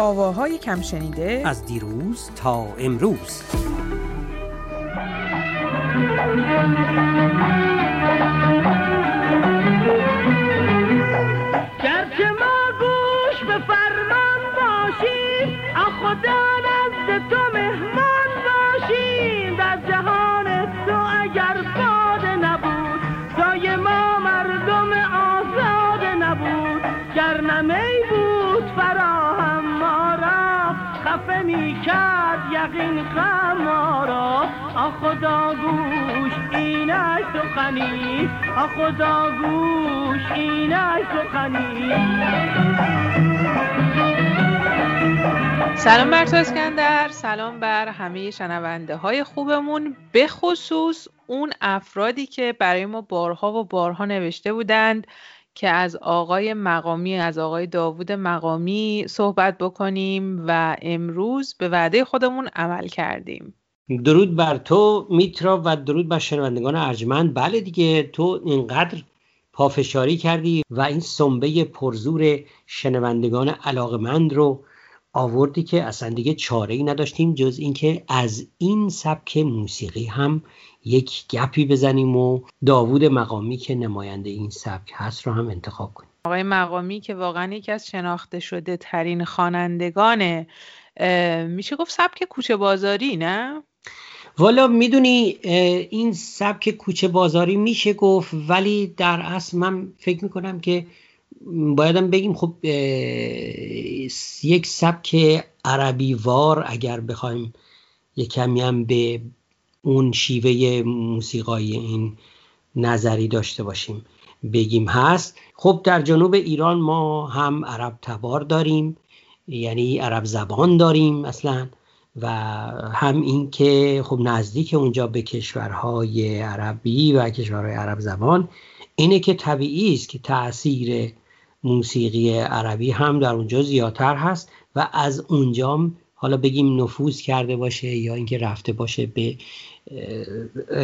آواهای کم شنیده از دیروز تا امروز. گرچه ما گوش به فرمان باشیم خدا نزد تو مهمان کرد یقین غم را. آ خدا گوش اینش سخنی. آ خدا گوش اینش سخنی. سلام بر تو اسکندر. سلام بر همه شنونده های خوبمون. به خصوص اون افرادی که برای ما بارها و بارها نوشته بودند. که از آقای مقامی از آقای داوود مقامی صحبت بکنیم و امروز به وعده خودمون عمل کردیم. درود بر تو میترا و درود بر شنوندگان ارجمند. بله دیگه تو اینقدر پافشاری کردی و این سنبه پرزور شنوندگان علاقمند رو آوردی که اصلا دیگه چاره ای نداشتیم جز اینکه از این سبک موسیقی هم یک گپی بزنیم و داوود مقامی که نماینده این سبک هست رو هم انتخاب کنیم آقای مقامی که واقعا یکی از شناخته شده ترین خوانندگان میشه گفت سبک کوچه بازاری نه؟ والا می‌دونی این سبک کوچه بازاری میشه گفت ولی در اصل من فکر می‌کنم که بایدم بگیم خب یک سبک عربی وار اگر بخوایم یک کمی هم به اون شیوه موسیقایی این نظری داشته باشیم بگیم هست. خب در جنوب ایران ما هم عرب تبار داریم یعنی عرب زبان داریم اصلا و هم این که خب نزدیک اونجا به کشورهای عربی و کشورهای عرب زبان اینه که طبیعی است که تاثیر موسیقی عربی هم در اونجا زیادتر هست و از اونجا حالا بگیم نفوذ کرده باشه یا اینکه رفته باشه به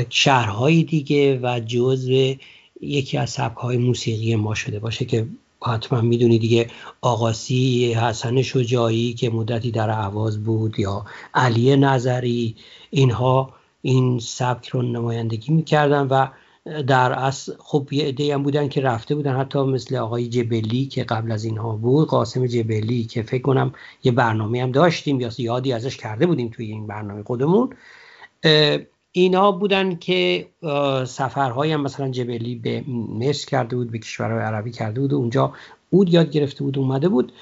شهرهای دیگه و جزء یکی از سبکهای موسیقی ما شده باشه که حتما می‌دونی دیگه آقاسی حسن شجاعی که مدتی در عواز بود یا علی نظری اینها این سبک رو نمایندگی می‌کردن و در اصل خب یه عده هم بودن که رفته بودن حتی مثل آقای جبلی که قبل از اینها بود قاسم جبلی که فکر کنم یه برنامه هم داشتیم یا یادی ازش کرده بودیم توی این برنامه خودمون. اینا بودن که سفرهایی هم مثلا جبلی به مصر کرده بود به کشورهای عربی کرده بود و اونجا اود یاد گرفته بود اومده بود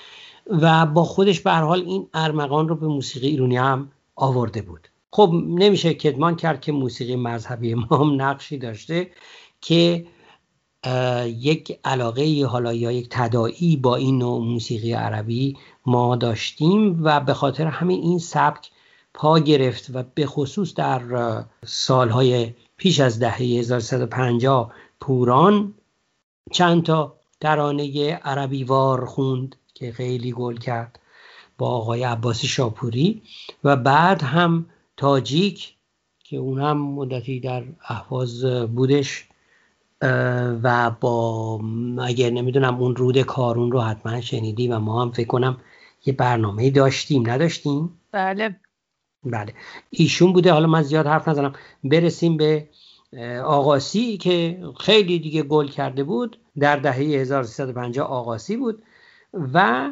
و با خودش به حال این ارمغان رو به موسیقی ایرانی هم آورده بود. خب نمیشه کدمان کرد که موسیقی مذهبی ما هم نقشی داشته که یک علاقه حالا یا یک تداعی با این نوع موسیقی عربی ما داشتیم و به خاطر همین این سبک پا گرفت و به خصوص در سالهای پیش از دهه 1350 پوران چند تا ترانه عربی وار خوند که خیلی گل کرد با آقای عباس شاپوری و بعد هم تاجیک که اون هم مدتی در احواز بودش و با اگر نمی‌دونم اون رود کارون رو حتما شنیدی و ما هم فکر کنم یه برنامه داشتیم نداشتیم؟ بله. بله. ایشون بوده حالا من زیاد حرف نزنم. برسیم به آقاسی که خیلی دیگه گل کرده بود. در دهه 1350 آقاسی بود. و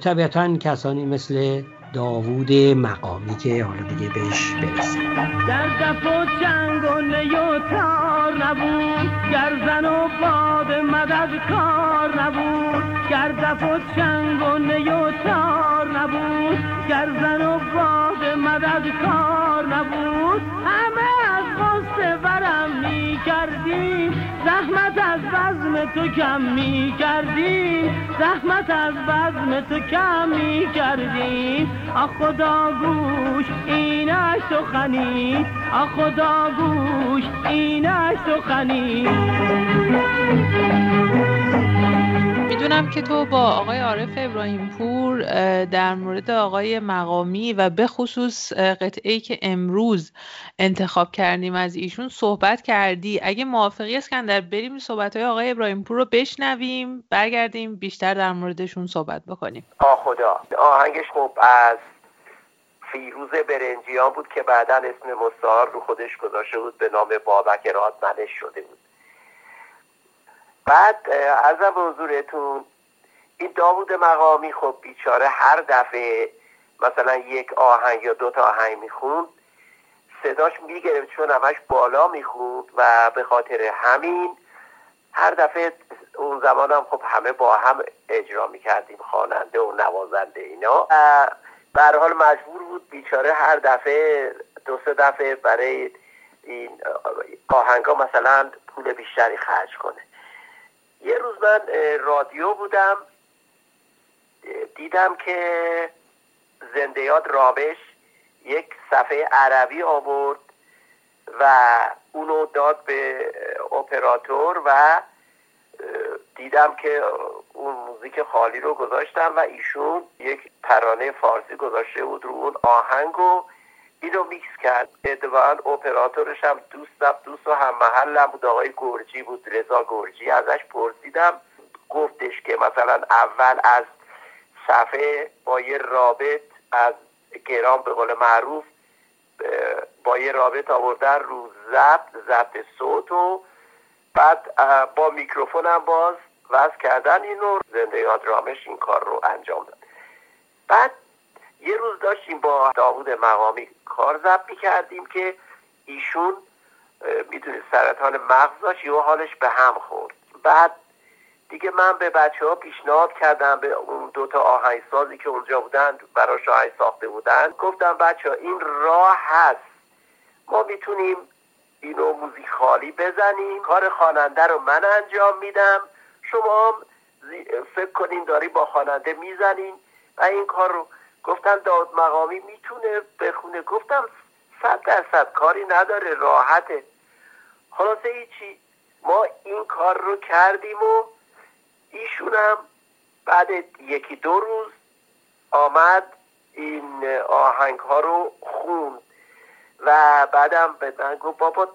طبیعتا کسانی مثل داوود مقامی که حالا دیگه بهش برسیم. در دف و چنگ و تار نبود. گر زن و باد مدد کار نبود. گر دف و چنگ و تار نبود. گر زن و باد مدد کار نبود. می کردیم زحمت از بزم تو کم می کردیم زحمت از بزم تو کم می کردیم آ خدا گوش اینش سخنی آ خدا گوش اینش سخنی. می‌دونم که تو با آقای عارف ابراهیم پور در مورد آقای مقامی و به خصوص قطعه که امروز انتخاب کردیم از ایشون صحبت کردی. اگه موافقی اسکندر بریم صحبت های آقای ابراهیم پور رو بشنویم برگردیم بیشتر در موردشون صحبت بکنیم. آ خدا. آهنگش خوب از فیروز برنجیان بود که بعدا اسم مستعار رو خودش گذاشته بود به نام بابک رادمنش شده بود. بعد ارزم به حضورتون این داوود مقامی خب بیچاره هر دفعه مثلا یک آهنگ یا دو تا آهنگ می‌خوند صداش می‌گرفت چون همش بالا می‌خوند و به خاطر همین هر دفعه اون زمان هم خب همه با هم اجرا می‌کردیم خواننده و نوازنده اینا. به حال مجبور بود بیچاره هر دفعه دو سه دفعه برای این آهنگا مثلا پول بیشتری خرج کنه. یه روز من رادیو بودم دیدم که زنده یاد رابش یک صفحه عربی آورد و اونو داد به اپراتور و دیدم که اون موزیک خالی رو گذاشتم و ایشون یک ترانه فارسی گذاشته بود رو اون آهنگ و اینو میکس کرد. اتفاقا اپراتورش هم دوستم دوست و هم محلم بود. آقای گرجی بود رضا گرجی. ازش پرسیدم گفتش که مثلا اول از صفحه با یه رابط از گرام به قول معروف با یه رابط آوردن رو ضبط ضبط صوت و بعد با میکروفون هم باز وز کردن اینو. زنده یاد رامش این کار رو انجام داد. بعد یه روز داشتیم با داوود مقامی کار ضبط کردیم که ایشون می‌دونید سرطان مغز داشت یه حالش به هم خورد. بعد دیگه من به بچه ها پیشنهاد کردم به اون دوتا آهنگسازی که اونجا بودن براش آهنگ ساخته بودن. گفتم بچه ها این راه هست. ما می‌تونیم اینو موزیک خالی بزنیم. کار خواننده رو من انجام میدم. شما فکر کنین داری با خواننده می‌زنین و این کار رو گفتن داد مقامی می‌تونه بخونه. گفتم صد درصد کاری نداره راحته. خلاصه هیچی ما این کار رو کردیم و ایشونم بعد یکی دو روز آمد این آهنگ ها رو خوند. و بعدم به من گفت بابا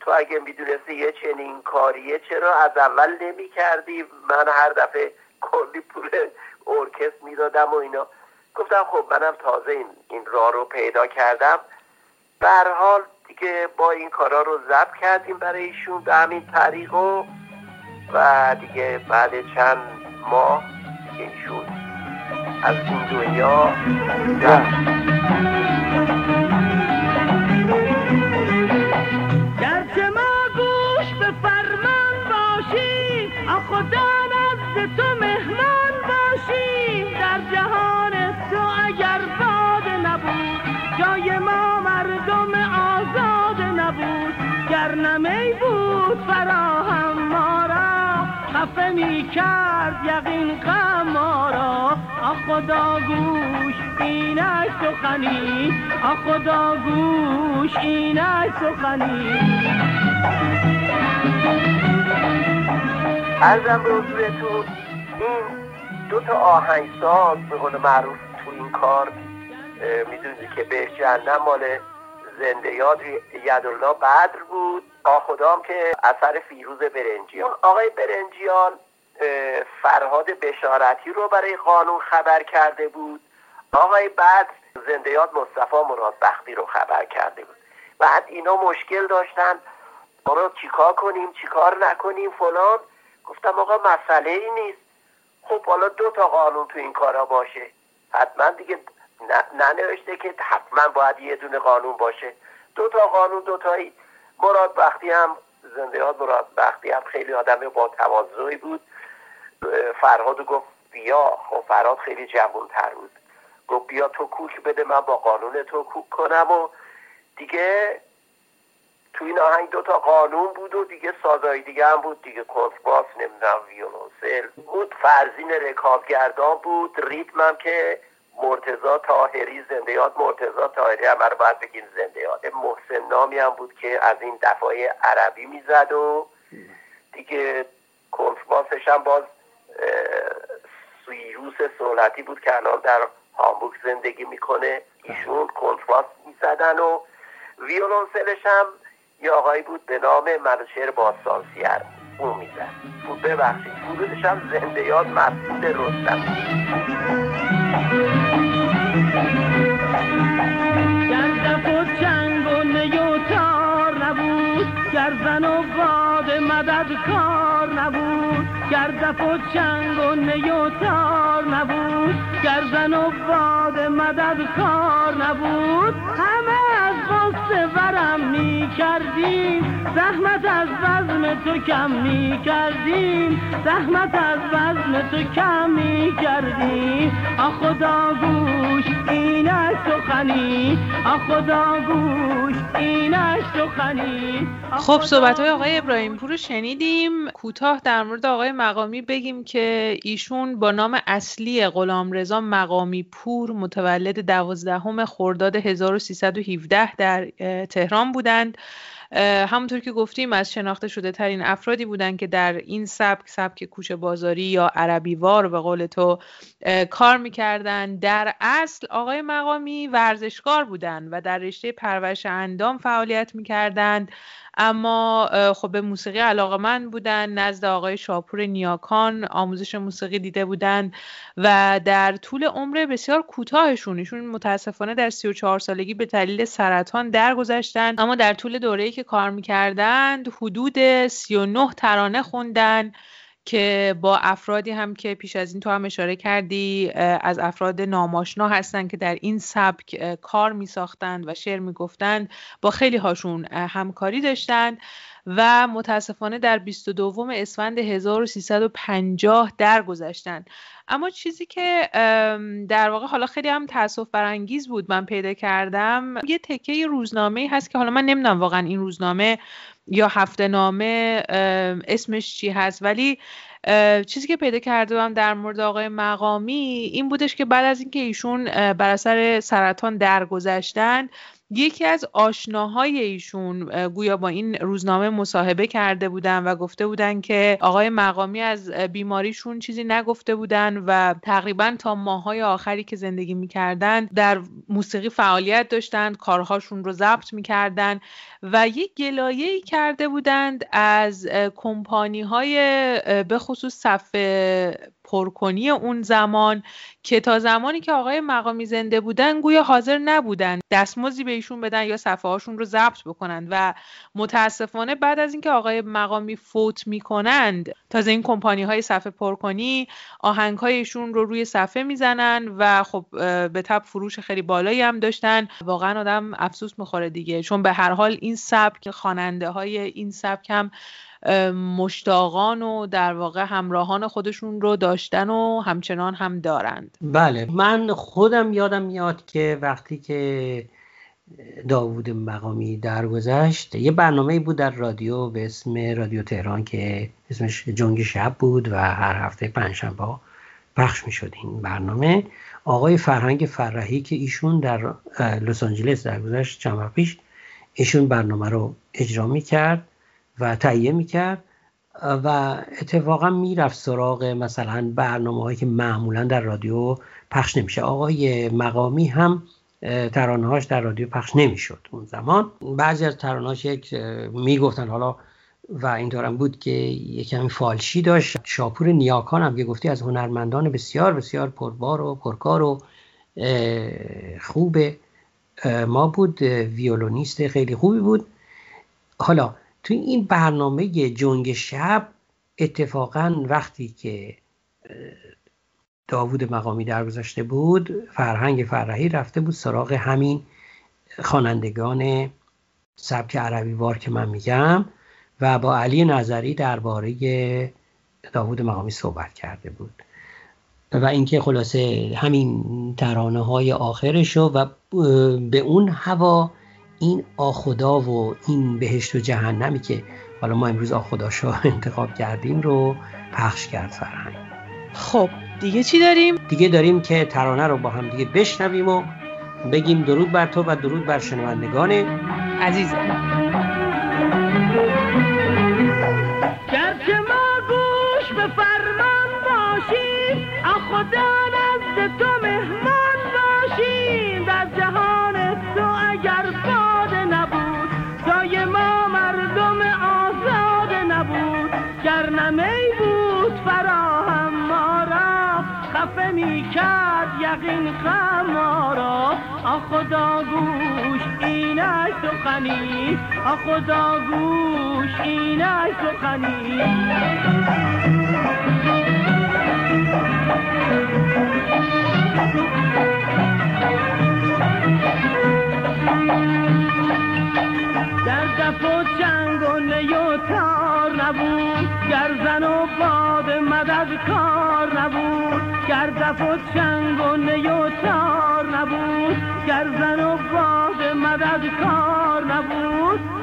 تو اگه می‌دونستی یه چنین کاریه چرا از اول نمی کردی من هر دفعه کلی پول ارکست می‌دادم و اینا. گفتم خب منم تازه این, این راه رو پیدا کردم. به حال دیگه با این کارا رو ضبط کردیم برای ایشون به همین طریق و و دیگه بعد چند ماه ایشون از این دنیا گرچه کرد یقین غم را. خدا گوش اینک سخنی. خدا گوش اینک سخنی. ارزم حضورتون این دو تا آهنگساز به قول معروف تو این کار می‌دونید که به جهنم مال زنده یاد یدالله بدر بود. آخدام که اثر فیروز برنجیان. آقای برنجیان فرهاد بشارتی رو برای قانون خبر کرده بود. آقای بعد زنده یاد مصطفی مراد بختی رو خبر کرده بود. بعد اینا مشکل داشتن. ما چیکار کنیم؟ چیکار نکنیم؟ فلان. گفتم آقا مسئله ای نیست. خب حالا دو تا قانون تو این کارا باشه. حتما دیگه ننوشته که حتما باید یه دونه قانون باشه. دو تا قانون دو تایی. مراد بختی هم زنده مراد بختی هم خیلی آدم با تواضعی بود. فرهاد گفت بیا خب فرهاد خیلی جوان تر بود. گفت بیا تو کوک بده من با قانون تو کوک کنم و دیگه تو این آهنگ دوتا قانون بود و دیگه سازایی دیگه هم بود. دیگه کنسباس نمی‌دونم ویولونسل بود. فرزین رکابگردان بود. ریتمم که مرتزا تاهری زنده یاد مرتزا تاهری هم رو باید بگیم زنده یاد. محسن نامی هم بود که از این دفعه عربی می‌زد و دیگه کنسباسش هم باز ویروس سنتی بود که الان در هامبورگ زندگی می‌کنه. ایشون کنتراس می‌زدن و ویولونسلش هم یه آقایی بود به نام منوشهر باستانسیر اون می‌زد. بود ببخشید فرودش هم زنده یاد مسئول رستم. گر چنگ و نیوتار نبود و باد مدد کار نبود گر و چنگ و نیوتار نبود گر زن و باد مدد کار نبود همه از غصه ورم می کردیم زحمت از وزن تو کم می کردیم زحمت از وزن تو کم می کردیم خدا گوش اینش سخنی. آ خدا گوش اینش سخنی. خب صحبت های آقای ابراهیم پور رو شنیدیم. کوتاه در مورد آقای مقامی بگیم که ایشون با نام اصلی غلام رضا مقامی پور متولد دوازدهم خرداد 1317 در تهران بودند. همونطور که گفتیم از شناخته شده ترین افرادی بودند که در این سبک سبک کوچه بازاری یا عربی وار به قول تو کار می‌کردن. در اصل آقای مقامی ورزشکار بودند و در رشته پرورش اندام فعالیت می‌کردند اما خب به موسیقی من بودن نزد آقای شاپور نیاکان آموزش موسیقی دیده بودن و در طول عمر بسیار کوتاهشون ایشون متاسفانه در 34 سالگی به دلیل سرطان درگذشتن. اما در طول دوره‌ای که کار می‌کردند حدود 39 ترانه خوندن. که با افرادی هم که پیش از این تو هم اشاره کردی از افراد ناماشنا هستند که در این سبک کار می ساختند و شعر می گفتند با خیلی هاشون همکاری داشتند و متاسفانه در 22 اسفند 1350 درگذشتند اما چیزی که در واقع حالا خیلی هم تاسف برانگیز بود من پیدا کردم یه تکه روزنامه هست که حالا من نمی‌دونم واقعا این روزنامه یا هفته نامه اسمش چی هست؟ ولی چیزی که پیدا کرده بودم در مورد آقای مقامی این بودش که بعد از اینکه ایشون بر اثر سرطان درگذشتن یکی از آشناهای ایشون گویا با این روزنامه مصاحبه کرده بودن و گفته بودن که آقای مقامی از بیماریشون چیزی نگفته بودن و تقریبا تا ماهای آخری که زندگی می‌کردن در موسیقی فعالیت داشتند کارهاشون رو ضبط می‌کردن و یک گلایه کرده بودند از کمپانی های به خصوص صفحه پرکنی اون زمان که تا زمانی که آقای مقامی زنده بودن گویا حاضر نبودن دستمزدی بهشون بدن یا صفحه هاشون رو ضبط بکنند و متاسفانه بعد از اینکه آقای مقامی فوت می‌کنند تازه این کمپانی های صفحه پرکنی آهنگ هایشون رو روی صفحه می‌زنن و خب به تب فروش خیلی بالایی هم داشتن. واقعا آدم افسوس می‌خوره دیگه چون به هر حال این سبک خواننده های این سبک هم مشتاقان و در واقع همراهان خودشون رو داشتن و همچنان هم دارند. بله من خودم یادم میاد که وقتی که داوود مقامی درگذشت یه برنامه بود در رادیو به اسم رادیو تهران که اسمش جنگ شب بود و هر هفته پنجشنبه پخش می‌شد این برنامه. آقای فرهنگ فرهی که ایشون در لس آنجلس درگذشت چند پیش ایشون برنامه رو اجرا می‌کرد. و تهیه می‌کرد و اتفاقا می‌رفت سراغ مثلا برنامه هایی که معمولا در رادیو پخش نمیشه. آقای مقامی هم ترانهاش در رادیو پخش نمی‌شد اون زمان. بعضی از ترانهاش یک می‌گفتن حالا و اینطورم بود که یکم فالشی داشت. شاپور نیاکان هم که گفتی از هنرمندان بسیار بسیار پربار و پرکار و خوب ما بود ویولونیست خیلی خوبی بود. حالا توی این برنامه جنگ شب اتفاقا وقتی که داوود مقامی درگذشته بود فرهنگ فرهی رفته بود سراغ همین خوانندگان سبک عربی وار که من میگم و با علی نظری درباره داوود مقامی صحبت کرده بود. و اینکه خلاصه همین ترانه های آخرش و به اون هوا این آخدا و این بهشت و جهنمی که حالا ما امروز آخداشا انتخاب کردیم رو پخش کرد فرهنگ خب دیگه چی داریم؟ دیگه داریم که ترانه رو با هم دیگه بشنویم و بگیم درود بر تو و درود بر شنوندگان عزیزم گرچه ما گوش به فرمان باشیم خدا گر نمی بود فراهم ما را خفه می کرد یقین غم ما را. آ خدا گوش اینش سخنی. آ خدا گوش اینش سخنی. در دف و چنگ و نی و تار نبود. گر زن و باد مدد کار نبود. گر دف و چنگ و نی و تار نبود. گر زن و باد مدد کار نبود.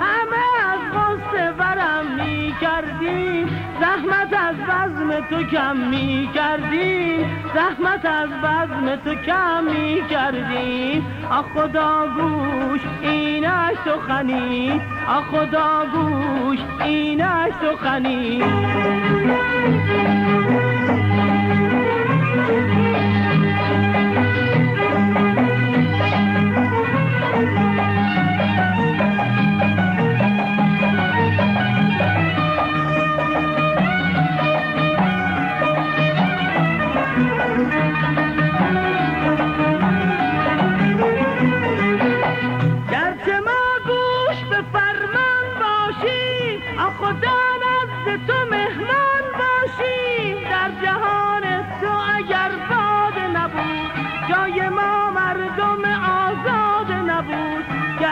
می زحمت از بزم تو کم می کردیم زحمت از بزم تو کم می کردیم آ خدا گوش اینش سخنی. آ خدا گوش اینش سخنی. گرچه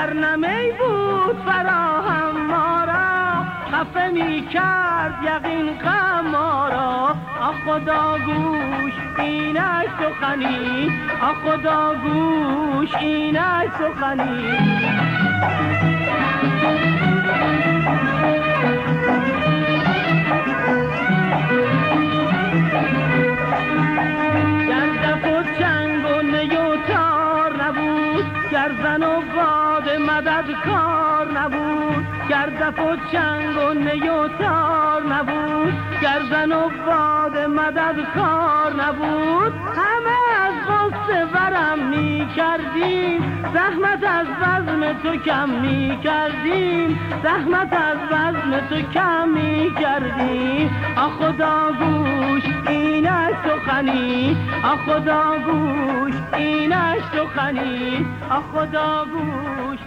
گر نمی بود فراهم ما را. خفه می کرد یقین غم ما را. خدا گوش اینش سخنی. آ خدا گوش اینش سخنی. گر دف و چنگ و نبود گر زن و مدد کار نبود. گر دف و چنگ و نی و تار نبود. گر زن و باد مدد کار نبود. همه از غصه ورم می کردیم زحمت از بزم تو کم می کردیم زحمت از بزم تو کم می کردیم آ خدا گوش اینش سخنی. آ خدا گوش اینش سخنی. آ خدا گوش.